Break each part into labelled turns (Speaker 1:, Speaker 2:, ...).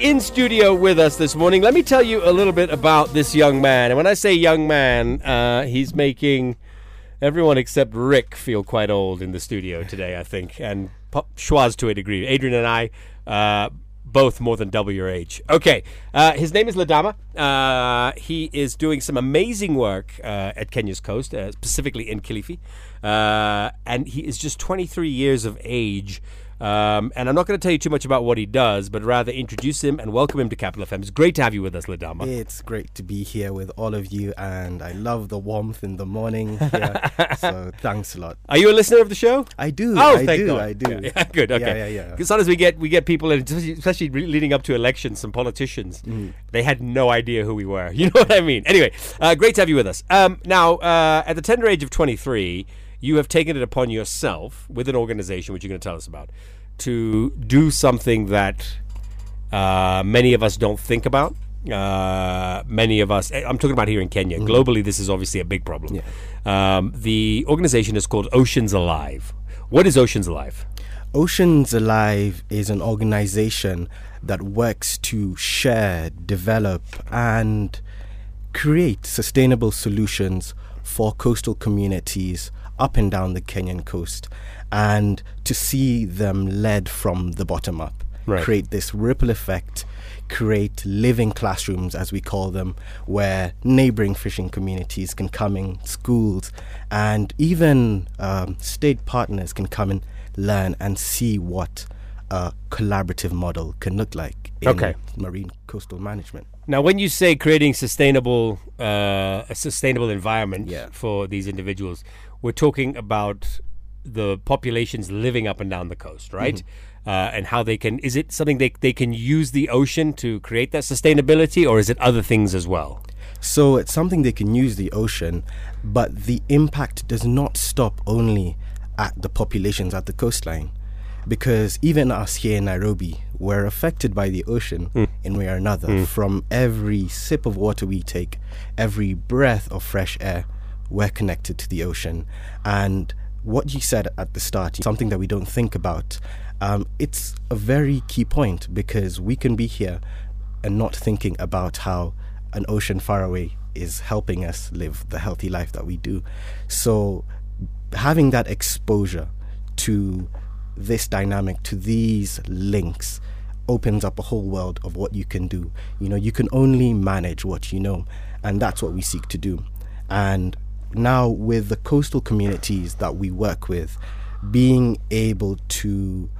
Speaker 1: in studio with us this morning. Let me tell you a little bit about this young man. And when I say young man, uh, he's making everyone except Rick feel quite old in the studio today, I think, and Schwaz to a degree. Adrian and I. Uh, both more than double your age. Okay, uh, his name is Ladama. Uh, he is doing some amazing work uh, at Kenya's coast, uh, specifically in Kilifi. Uh, and he is just 23 years of age. Um, and I'm not going to tell you too much about what he does, but rather introduce him and welcome him to Capital FM. It's great to have you with us, Ladama.
Speaker 2: It's great to be here with all of you, and I love the warmth in the morning here. so thanks a lot.
Speaker 1: Are you a listener of the show?
Speaker 2: I do.
Speaker 1: Oh,
Speaker 2: I
Speaker 1: thank
Speaker 2: do.
Speaker 1: God.
Speaker 2: I do.
Speaker 1: Yeah, yeah, good. Okay.
Speaker 2: Yeah, yeah, yeah.
Speaker 1: Because sometimes we get we get people, in, especially leading up to elections, some politicians,
Speaker 2: Mm.
Speaker 1: they had no idea who we were. You know what I mean? Anyway, uh, great to have you with us. Um, now, uh, at the tender age of 23, you have taken it upon yourself with an organization, which you're going to tell us about, to do something that uh, many of us don't think about. Uh, many of us, I'm talking about here in Kenya. Globally, this is obviously a big problem. Um, the organization is called Oceans Alive. What is Oceans Alive?
Speaker 2: Oceans Alive is an organization that works to share, develop, and create sustainable solutions for coastal communities up and down the Kenyan coast and to see them led from the bottom up.
Speaker 1: Right.
Speaker 2: Create this ripple effect, create living classrooms, as we call them, where neighboring fishing communities can come in, schools, and even um, state partners can come and learn and see what a collaborative model can look like in
Speaker 1: Okay.
Speaker 2: marine coastal management.
Speaker 1: Now, when you say creating sustainable, uh, a sustainable environment
Speaker 2: Yeah.
Speaker 1: for these individuals, we're talking about the populations living up and down the coast, right?
Speaker 2: Mm-hmm.
Speaker 1: Uh, and how they can is it something they they can use the ocean to create that sustainability, or is it other things as well?
Speaker 2: So it's something they can use the ocean, but the impact does not stop only at the populations at the coastline. Because even us here in Nairobi, we're affected by the ocean in way or another. From every sip of water we take, every breath of fresh air, we're connected to the ocean. And what you said at the start, something that we don't think about, um, it's a very key point because we can be here and not thinking about how an ocean far away is helping us live the healthy life that we do. So, having that exposure to this dynamic, to these links, opens up a whole world of what you can do. You know, you can only manage what you know, and that's what we seek to do. And now, with the coastal communities that we work with, being able to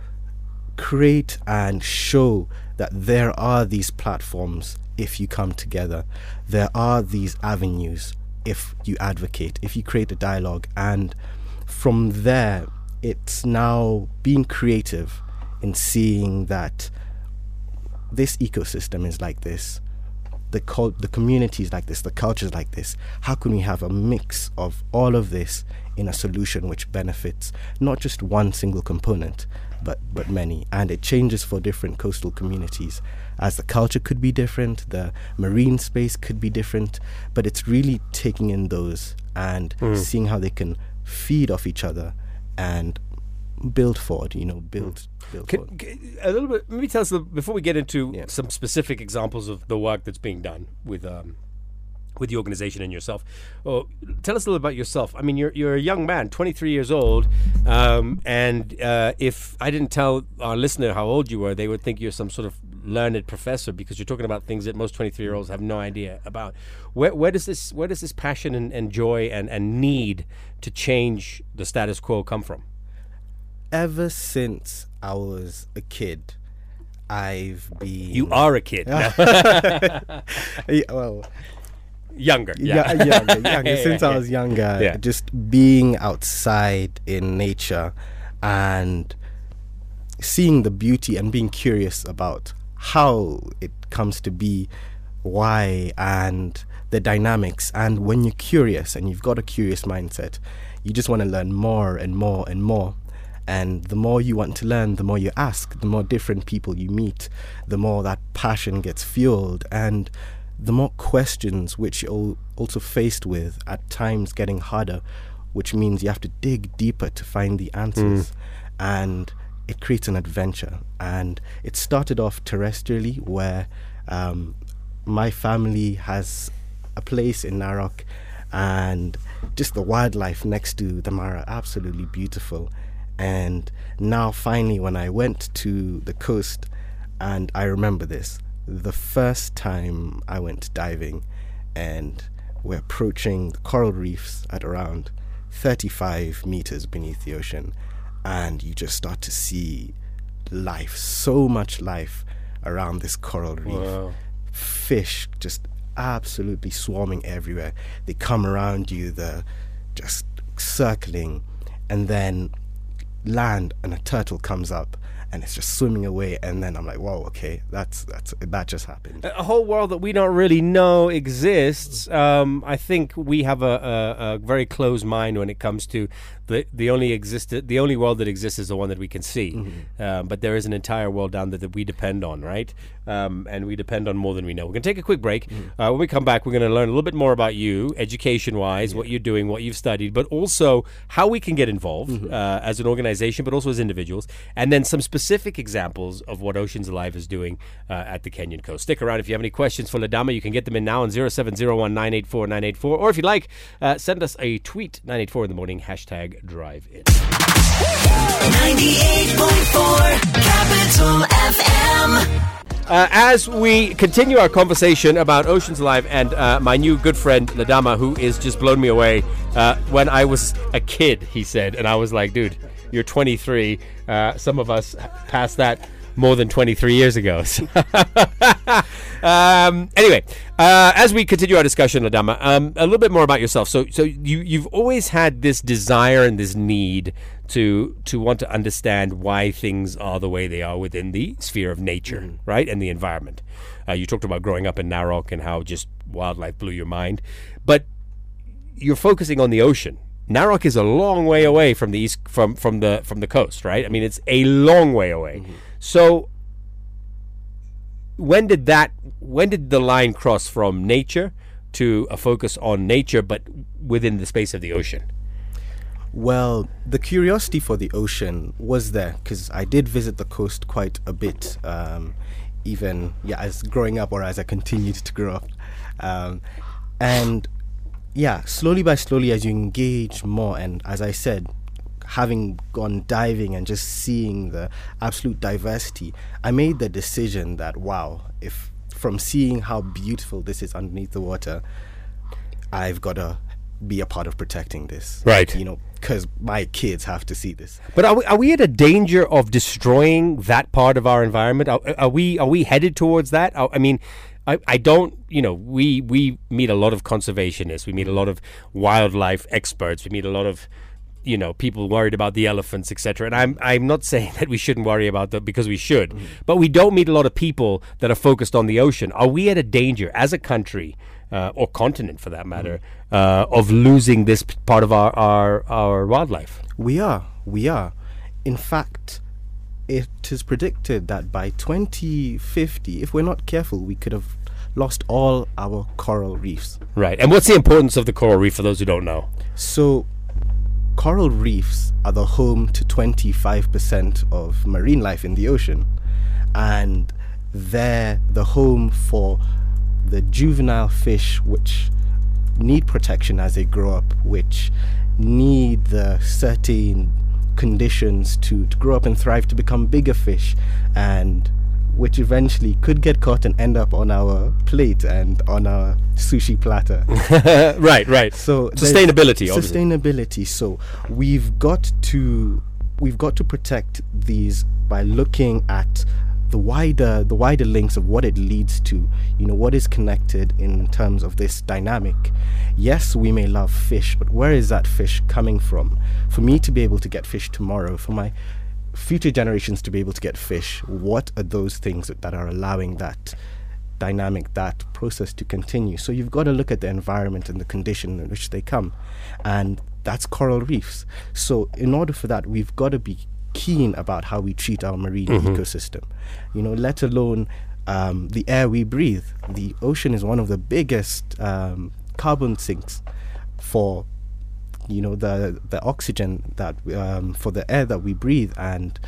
Speaker 2: create and show that there are these platforms if you come together. There are these avenues if you advocate, if you create a dialogue. And from there, it's now being creative in seeing that this ecosystem is like this. The, cul- the community is like this, the cultures like this. How can we have a mix of all of this in a solution which benefits not just one single component, but, but many? And it changes for different coastal communities, as the culture could be different, the marine space could be different, but it's really taking in those and hmm. seeing how they can feed off each other and build for it, you know, build, build forward.
Speaker 1: Can, can- a little bit. Maybe tell us a little- before we get into
Speaker 2: Yeah.
Speaker 1: some specific examples of the work that's being done with um, with the organization and yourself. Oh, tell us a little about yourself. I mean, you're you're a young man, 23 years old, um, and uh, if I didn't tell our listener how old you were, they would think you're some sort of learned professor because you're talking about things that most 23 year olds have no idea about. Where, where does this where does this passion and, and joy and, and need to change the status quo come from?
Speaker 2: Ever since I was a kid, I've been
Speaker 1: You are a kid.
Speaker 2: Yeah, well
Speaker 1: Younger.
Speaker 2: yeah.
Speaker 1: Yeah.
Speaker 2: younger, younger. Since I was younger,
Speaker 1: Yeah.
Speaker 2: just being outside in nature and seeing the beauty and being curious about how it comes to be, why, and the dynamics. And when you're curious and you've got a curious mindset, you just want to learn more and more and more. And the more you want to learn, the more you ask, the more different people you meet, the more that passion gets fueled, and the more questions which you're also faced with at times getting harder, which means you have to dig deeper to find the answers. And it creates an adventure. And it started off terrestrially, where um, my family has a place in Narok, and just the wildlife next to the Mara, absolutely beautiful. And now, finally, when I went to the coast, and I remember this the first time I went diving, and we're approaching the coral reefs at around 35 meters beneath the ocean, and you just start to see life, so much life around this coral reef.
Speaker 1: Wow.
Speaker 2: Fish just absolutely swarming everywhere. They come around you, they're just circling, and then land, and a turtle comes up. And it's just swimming away, and then I'm like, "Whoa, okay, that's that's that just happened."
Speaker 1: a whole world that we don't really know exists. Um, I think we have a, a, a very closed mind when it comes to the the only existed the only world that exists is the one that we can see. Um, but there is an entire world down there that we depend on, right? Um, and we depend on more than we know. We're gonna take a quick break. Uh, when we come back, we're gonna learn a little bit more about you, education wise, what you're doing, what you've studied, but also how we can get involved uh, as an organization, but also as individuals, and then some specific examples of what Oceans Alive is doing uh, at the Kenyan coast. Stick around if you have any questions for Ladama. You can get them in now on 0701 984 984, or if you'd like, uh, send us a tweet 984 in the morning hashtag drive in.
Speaker 3: 98.4 Capital FM.
Speaker 1: Uh, as we continue our conversation about Oceans Alive and uh, my new good friend Ladama, who is just blown me away. Uh, when I was a kid, he said, and I was like, dude, you're 23. Uh, some of us passed that more than 23 years ago. um, anyway, uh, as we continue our discussion, Ladama, um, a little bit more about yourself. So, so you you've always had this desire and this need to to want to understand why things are the way they are within the sphere of nature, right, and the environment. Uh, you talked about growing up in Narok and how just wildlife blew your mind, but you're focusing on the ocean. Narok is a long way away from the east from from the from the coast, right? I mean, it's a long way away. So when did that when did the line cross from nature to a focus on nature but within the space of the ocean?
Speaker 2: Well, the curiosity for the ocean was there because I did visit the coast quite a bit, um, even yeah, as growing up or as I continued to grow up, um, and yeah, slowly by slowly as you engage more, and as I said, having gone diving and just seeing the absolute diversity, I made the decision that wow, if from seeing how beautiful this is underneath the water, I've got to be a part of protecting this.
Speaker 1: Right.
Speaker 2: You know, because my kids have to see this.
Speaker 1: But are we, are we at a danger of destroying that part of our environment? Are, are we are we headed towards that? I I mean, I, I don't. You know, we we meet a lot of conservationists. We meet a lot of wildlife experts. We meet a lot of you know people worried about the elephants, etc. And I'm I'm not saying that we shouldn't worry about that because we should, mm. but we don't meet a lot of people that are focused on the ocean. Are we at a danger as a country? Uh, or continent, for that matter, uh, of losing this part of our, our, our wildlife.
Speaker 2: We are. We are. In fact, it is predicted that by 2050, if we're not careful, we could have lost all our coral reefs.
Speaker 1: Right. And what's the importance of the coral reef for those who don't know?
Speaker 2: So, coral reefs are the home to 25% of marine life in the ocean, and they're the home for the juvenile fish which need protection as they grow up, which need the certain conditions to, to grow up and thrive to become bigger fish, and which eventually could get caught and end up on our plate and on our sushi platter.
Speaker 1: right, right.
Speaker 2: So
Speaker 1: Sustainability, obviously.
Speaker 2: Sustainability. So we've got to we've got to protect these by looking at the wider the wider links of what it leads to. You know what is connected in terms of this dynamic. Yes, we may love fish, but where is that fish coming from? For me to be able to get fish tomorrow, for my future generations to be able to get fish, what are those things that, are allowing that dynamic, that process to continue? So you've got to look at the environment and the condition in which they come. And that's coral reefs. So in order for that, we've got to be keen about how we treat our marine ecosystem. You know, let alone um, the air we breathe. The ocean is one of the biggest um, carbon sinks for you know the the oxygen that um, for the air that we breathe and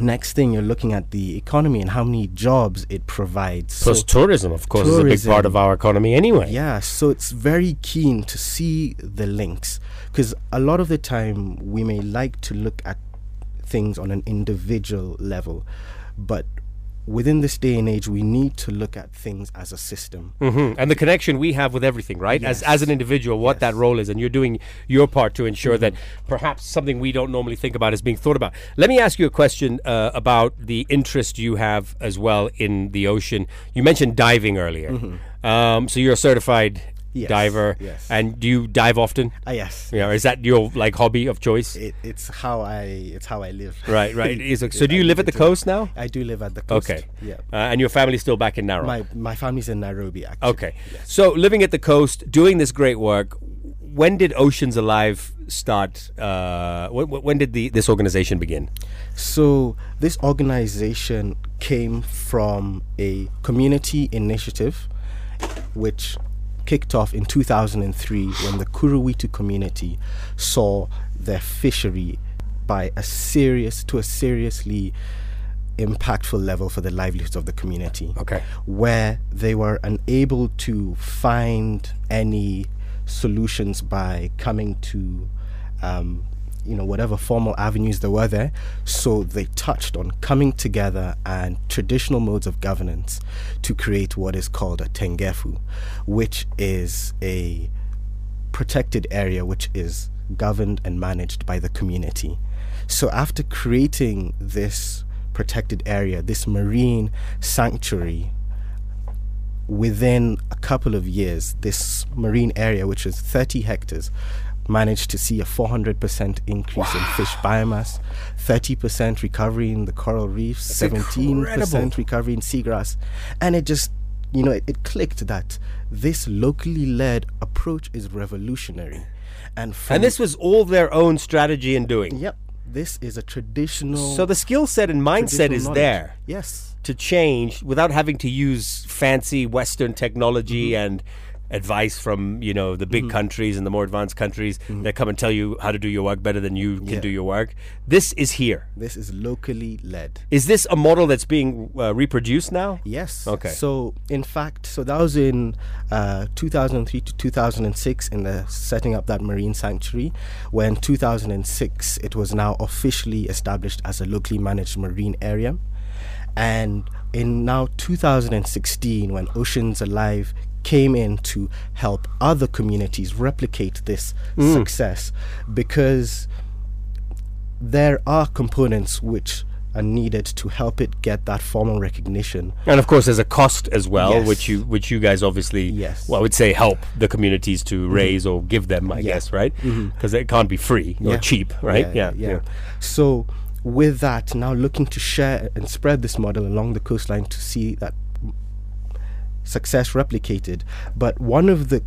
Speaker 2: Next thing, you're looking at the economy and how many jobs it provides.
Speaker 1: Plus,
Speaker 2: So-
Speaker 1: tourism, of course, is a big part of our economy anyway.
Speaker 2: Yeah, so it's very keen to see the links because a lot of the time we may like to look at things on an individual level, but within this day and age, we need to look at things as a system.
Speaker 1: hmm And the connection we have with everything, right? As as an individual, what that
Speaker 2: Yes. Mm-hmm.
Speaker 1: role is, and you're doing your part to ensure that perhaps something we don't normally think about is being thought about. Let me ask you a question uh, about the interest you have as well in the ocean. You mentioned diving earlier, um, so you're a certified
Speaker 2: Mm-hmm. Yes,
Speaker 1: diver,
Speaker 2: yes.
Speaker 1: and do you dive often?
Speaker 2: Ah, yes,
Speaker 1: Yeah, is that your like hobby of choice?
Speaker 2: it, it's how I it's how I live.
Speaker 1: Right, right. Is it- so do you
Speaker 2: I
Speaker 1: live at the coast now?
Speaker 2: I do live at the coast.
Speaker 1: Okay.
Speaker 2: Yeah.
Speaker 1: Uh, and your family's still back in Narok.
Speaker 2: My my family's in Nairobi. Actually.
Speaker 1: Okay. So living at the coast, doing this great work. When did Oceans Alive start? Uh, when, when did the this organization begin?
Speaker 2: So this organization came from a community initiative, which kicked off in 2003 when the Kuruwitu community saw their fishery by a serious to a seriously impactful level for the livelihoods of the community
Speaker 1: Okay.
Speaker 2: where they were unable to find any solutions by coming to um, you know whatever formal avenues there were there so they touched on coming together and traditional modes of governance to create what is called a tengefu which is a protected area which is governed and managed by the community. So after creating this protected area, this marine sanctuary, within a couple of years, this marine area, which is 30 hectares, managed to see a 400% increase in fish biomass, 30% recovery in the coral reefs,
Speaker 1: That's
Speaker 2: 17%
Speaker 1: incredible.
Speaker 2: recovery in seagrass. And it just, you know, it, it clicked that this locally led approach is revolutionary. And,
Speaker 1: And this was all their own strategy in doing.
Speaker 2: Yep. This is a traditional.
Speaker 1: So the skill set and mindset is
Speaker 2: knowledge.
Speaker 1: there
Speaker 2: Yes.
Speaker 1: to change without having to use fancy Western technology
Speaker 2: Mm-hmm.
Speaker 1: and advice from you know the big countries and the more advanced countries that come and tell you how to do your work better than you can
Speaker 2: Mm-hmm. Yeah.
Speaker 1: do your work. This is here.
Speaker 2: This is locally led.
Speaker 1: Is this a model that's being uh, reproduced now?
Speaker 2: Yes.
Speaker 1: Okay.
Speaker 2: So, in fact, so that was in uh, 2003 to 2006 in the setting up that marine sanctuary. When 2006, it was now officially established as a locally managed marine area. And in now 2016, when Oceans Alive came in to help other communities replicate this mm. success, because there are components which are needed to help it get that formal recognition.
Speaker 1: And of course, there's a cost as well,
Speaker 2: Yes.
Speaker 1: which you which you guys obviously,
Speaker 2: Yes.
Speaker 1: well, I would say help the communities to mm-hmm. raise or give them, I
Speaker 2: Yeah.
Speaker 1: guess, right? Mm-hmm. Because it can't be free or cheap, right?
Speaker 2: Yeah, yeah. So with that, now looking to share and spread this model along the coastline to see that success replicated. But one of the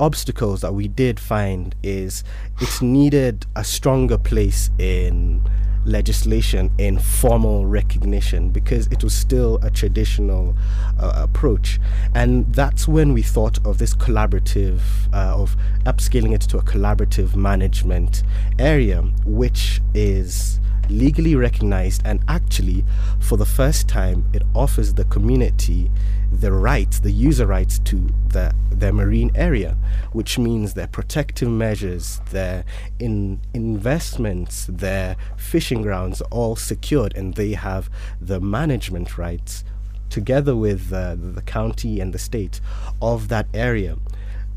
Speaker 2: obstacles that we did find is it's needed a stronger place in legislation in formal recognition because it was still a traditional uh, approach and that's when we thought of this collaborative uh, of upscaling it to a collaborative management area which is legally recognized and actually for the first time it offers the community the rights the user rights to the their marine area which means their protective measures their in investments their fishing grounds are all secured and they have the management rights together with uh, the county and the state of that area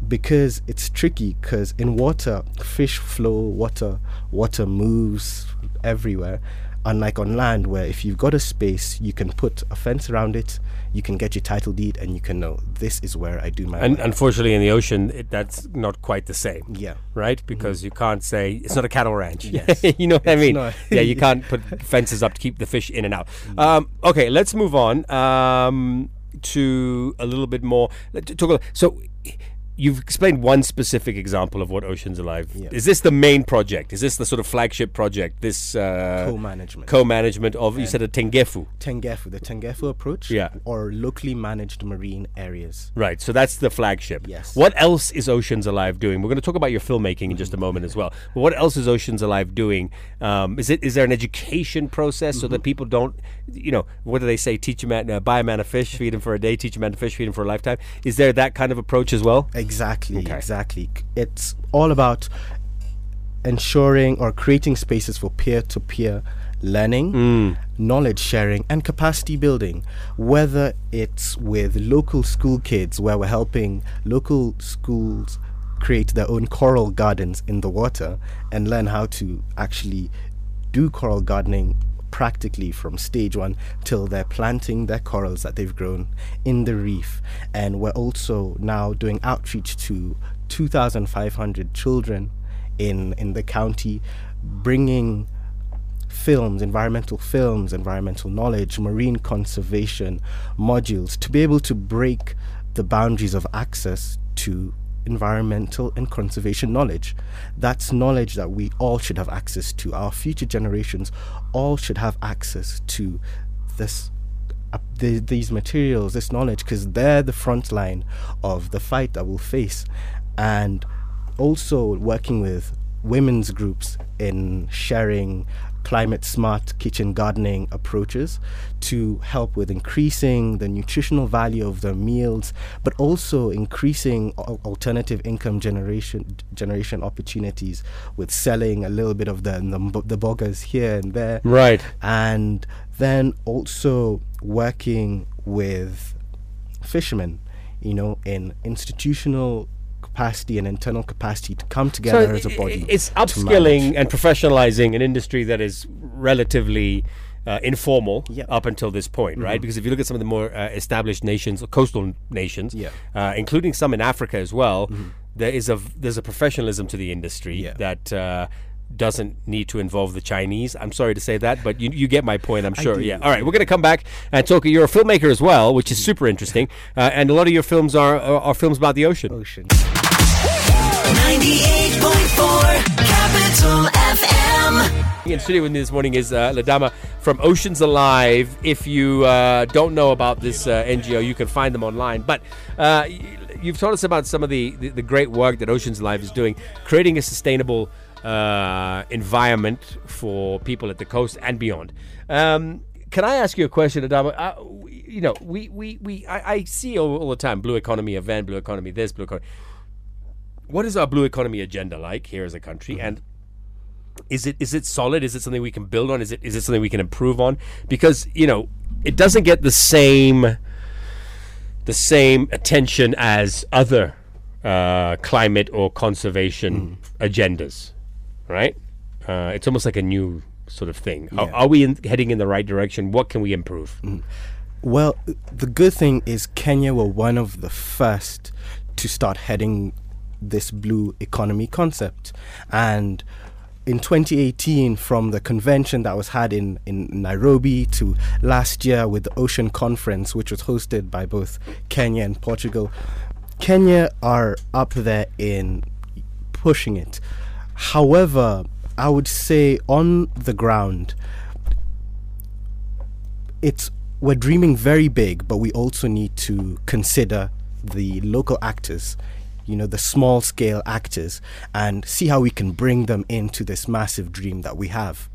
Speaker 2: because it's tricky because in water fish flow water water moves everywhere unlike on land where if you've got a space you can put a fence around it you can get your title deed and you can know this is where i do my
Speaker 1: And
Speaker 2: work.
Speaker 1: unfortunately, in the ocean, it, that's not quite the same.
Speaker 2: yeah
Speaker 1: Right, because you can't say it's not a cattle ranch.
Speaker 2: Yes.
Speaker 1: you know what I mean?
Speaker 2: not.
Speaker 1: yeah, you can't put fences up to keep the fish in and out. Um, okay, let's move on um, to a little bit more. Talk. So, you've explained one specific example of what Oceans Alive.
Speaker 2: Yeah.
Speaker 1: Is this the main project? Is this the sort of flagship project? This uh,
Speaker 2: Co-management.
Speaker 1: co-management of you said a Tengefu.
Speaker 2: Tengefu, the Tengefu approach,
Speaker 1: Yeah.
Speaker 2: or locally managed marine areas.
Speaker 1: Right, so that's the flagship.
Speaker 2: Yes.
Speaker 1: What else is Oceans Alive doing? We're going to talk about your filmmaking in just a moment as well. But what else is Oceans Alive doing? Um, is it is there an education process so that people don't, you know, what do they say? Teach a man, uh, buy a man a fish, feed him for a day. Teach a man to fish, feed him for a lifetime. Is there that kind of approach as well?
Speaker 2: Exactly,
Speaker 1: Okay.
Speaker 2: exactly. It's all about ensuring or creating spaces for peer to peer learning, mm. knowledge sharing, and capacity building. Whether it's with local school kids, where we're helping local schools create their own coral gardens in the water and learn how to actually do coral gardening practically from stage one till they're planting their corals that they've grown in the reef. And we're also now doing outreach to 2,500 children in, in the county, bringing films, environmental films, environmental knowledge, marine conservation modules to be able to break the boundaries of access to environmental and conservation knowledge. That's knowledge that we all should have access to. Our future generations all should have access to this uh, the, these materials, this knowledge, because they're the front line of the fight that we'll face. And also working with women's groups in sharing climate smart kitchen gardening approaches to help with increasing the nutritional value of their meals but also increasing al- alternative income generation generation opportunities with selling a little bit of the the, the boggers here and there
Speaker 1: Right.
Speaker 2: and then also working with fishermen, you know, in institutional capacity and internal capacity to come together as a body.
Speaker 1: It's upskilling and professionalizing an industry that is relatively uh, informal
Speaker 2: Yep.
Speaker 1: up until this point, right? Because if you look at some of the more uh, established nations, coastal nations,
Speaker 2: Yeah.
Speaker 1: uh, including some in Africa as well, there is a there's a professionalism to the industry
Speaker 2: Yeah.
Speaker 1: that. Uh, doesn't need to involve the Chinese. I'm sorry to say that, but you, you get my point, I'm sure. Yeah. All right, we're going to come back and talk. You're a filmmaker as well, which is super interesting. Uh, and a lot of your films are, are, are films about the ocean.
Speaker 2: ocean.
Speaker 3: 98.4 Capital FM.
Speaker 1: In studio with me this morning is uh, Ladama from Oceans Alive. If you uh, don't know about this uh, NGO, you can find them online. But uh, you've told us about some of the, the, the great work that Oceans Alive is doing, creating a sustainable uh, environment for people at the coast and beyond. Um, can I ask you a question, Ladama? Uh, you know, we, we, we I, I see all, all the time blue economy event, blue economy this, blue economy. What is our blue economy agenda like here as a country? And is it is it solid? Is it something we can build on? Is it is it something we can improve on? Because you know it doesn't get the same the same attention as other uh, climate or conservation agendas, right? Uh, it's almost like a new sort of thing. Are,
Speaker 2: Yeah.
Speaker 1: are we in, heading in the right direction? What can we improve?
Speaker 2: Well, the good thing is Kenya were one of the first to start heading this blue economy concept. And in 2018, from the convention that was had in, in Nairobi to last year with the Ocean Conference, which was hosted by both Kenya and Portugal, Kenya are up there in pushing it. However, I would say on the ground, it's we're dreaming very big, but we also need to consider the local actors, you know, the small scale actors, and see how we can bring them into this massive dream that we have.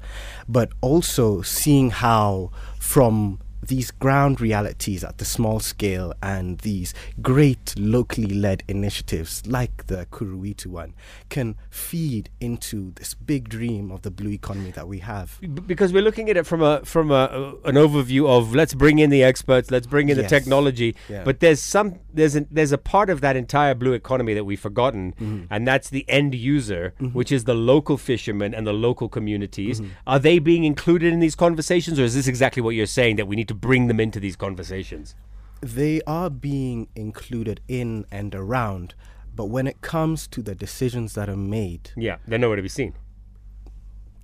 Speaker 2: But also seeing how, from these ground realities at the small scale and these great locally led initiatives like the Kuruwitu one can feed into this big dream of the blue economy that we have.
Speaker 1: Because we're looking at it from a from a, an overview of let's bring in the experts, let's bring in the technology.
Speaker 2: Yeah.
Speaker 1: But there's some there's a, there's a part of that entire blue economy that we've forgotten,
Speaker 2: Mm-hmm.
Speaker 1: and that's the end user, which is the local fishermen and the local communities.
Speaker 2: Mm-hmm.
Speaker 1: Are they being included in these conversations, or is this exactly what you're saying that we need to bring them into these conversations?
Speaker 2: they are being included in and around, but when it comes to the decisions that are made,
Speaker 1: Yeah, they're nowhere to be seen.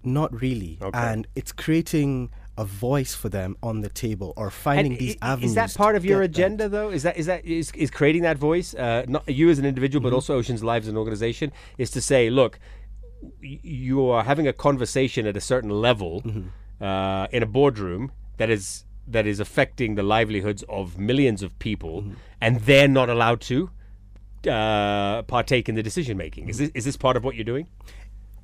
Speaker 2: Not really.
Speaker 1: Okay.
Speaker 2: And it's creating a voice for them on the table or finding
Speaker 1: And
Speaker 2: these
Speaker 1: i-
Speaker 2: avenues.
Speaker 1: Is that part of your
Speaker 2: get that.
Speaker 1: agenda, though? Is that is that is, is creating that voice? Uh, not you as an individual,
Speaker 2: Mm-hmm.
Speaker 1: but also Oceans Alive as an organization, is to say, look, you are having a conversation at a certain level
Speaker 2: Mm-hmm.
Speaker 1: uh, in a boardroom that is that is affecting the livelihoods of millions of people,
Speaker 2: Mm-hmm.
Speaker 1: and they're not allowed to uh, partake in the decision making. Is this is this part of what you're doing?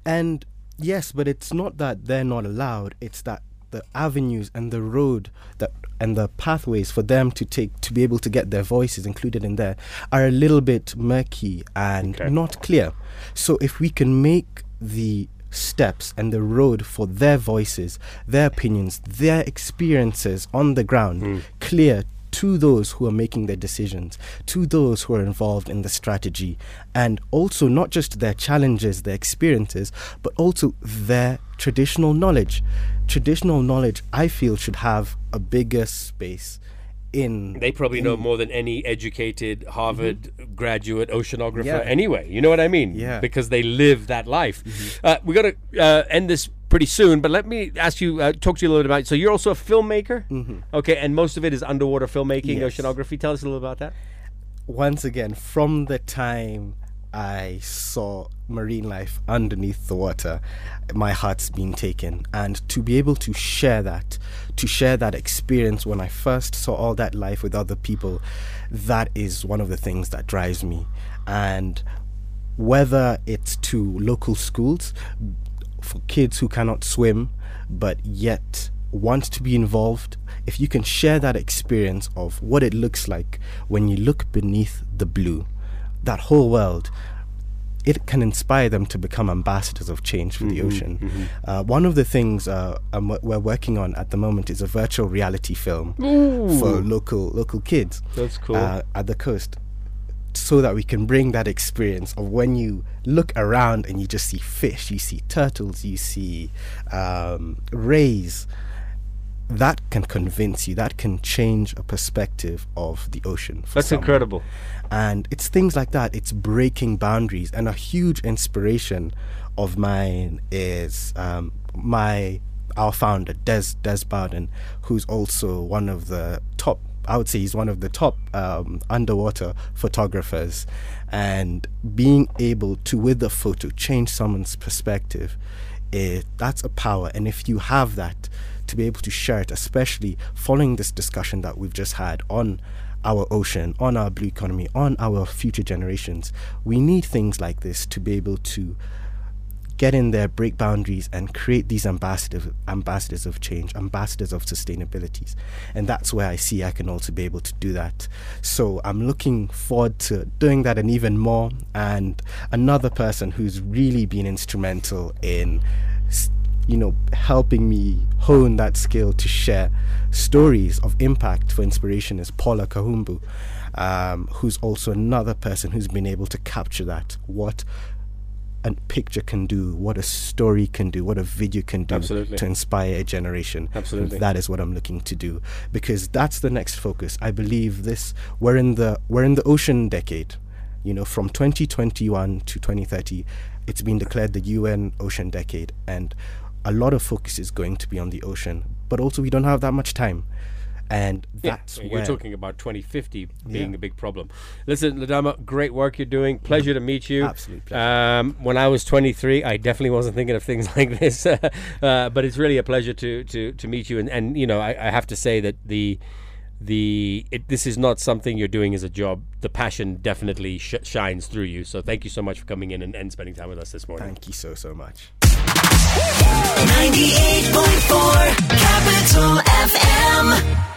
Speaker 2: And yes, but it's not that they're not allowed, it's that the avenues and the road that and the pathways for them to take to be able to get their voices included in there are a little bit murky and
Speaker 1: Okay.
Speaker 2: not clear. So if we can make the steps and the road for their voices, their opinions, their experiences on the ground hmm. clear to those who are making their decisions, to those who are involved in the strategy, and also not just their challenges, their experiences, but also their traditional knowledge. Traditional knowledge, I feel, should have a bigger space in.
Speaker 1: They probably know more than any educated Harvard graduate oceanographer
Speaker 2: Mm-hmm. Yeah.
Speaker 1: anyway. You know what I mean?
Speaker 2: Yeah. Mm-hmm.
Speaker 1: Because they live that life. Uh, we got to uh, end this pretty soon, but let me ask you, uh, talk to you a little bit about. So you're also a filmmaker, mm-hmm. okay, and most of it is underwater filmmaking,
Speaker 2: Yes.
Speaker 1: oceanography. Tell us a little about that.
Speaker 2: once again, from the time I saw marine life underneath the water, my heart's been taken. And to be able to share that, to share that experience when I first saw all that life with other people, that is one of the things that drives me. And whether it's to local schools for kids who cannot swim but yet want to be involved, if you can share that experience of what it looks like when you look beneath the blue, that whole world, it can inspire them to become ambassadors of change for the ocean. Uh, one of the things uh, um, we're working on at the moment is a virtual reality film for local local kids
Speaker 1: That's cool.
Speaker 2: uh, at the coast so that we can bring that experience of when you look around and you just see fish, you see turtles, you see um, rays. That can convince you. That can change a perspective of the ocean.
Speaker 1: That's
Speaker 2: someone.
Speaker 1: incredible.
Speaker 2: And it's things like that. It's breaking boundaries. And a huge inspiration of mine is um, my our founder Des Des Bowden, who's also one of the top. I would say he's one of the top um, underwater photographers, and being able to, with the photo, change someone's perspective, it, that's a power. And if you have that, to be able to share it, especially following this discussion that we've just had on our ocean, on our blue economy, on our future generations, we need things like this to be able to get in there, break boundaries, and create these ambassadors, ambassadors of change, ambassadors of sustainabilities. And that's where I see I can also be able to do that. So I'm looking forward to doing that and even more. And another person who's really been instrumental in s- you know, helping me hone that skill to share stories of impact for inspiration is Paula Kahumbu, um, who's also another person who's been able to capture that. What a picture can do, what a story can do, what a video can do
Speaker 1: Absolutely.
Speaker 2: to inspire a generation.
Speaker 1: Absolutely.
Speaker 2: That is what I'm looking to do because that's the next focus. I believe this we're in the we're in the ocean decade. You know, from 2021 to 2030, it's been declared the UN Ocean Decade and a lot of focus is going to be on the ocean, but also we don't have that much time. And that's
Speaker 1: yeah,
Speaker 2: where
Speaker 1: you're talking about 2050 being
Speaker 2: Yeah.
Speaker 1: a big problem. Listen, Ladama, great work you're doing. Pleasure to meet you.
Speaker 2: Absolute pleasure.
Speaker 1: Um, when I was 23, I definitely wasn't thinking of things like this, uh, but it's really a pleasure to to, to meet you. And, and you know, I, I have to say that the the it, this is not something you're doing as a job. The passion definitely sh- shines through you. So thank you so much for coming in and, and spending time with us this morning.
Speaker 2: Thank you so so much.
Speaker 3: 98.4 Capital FM.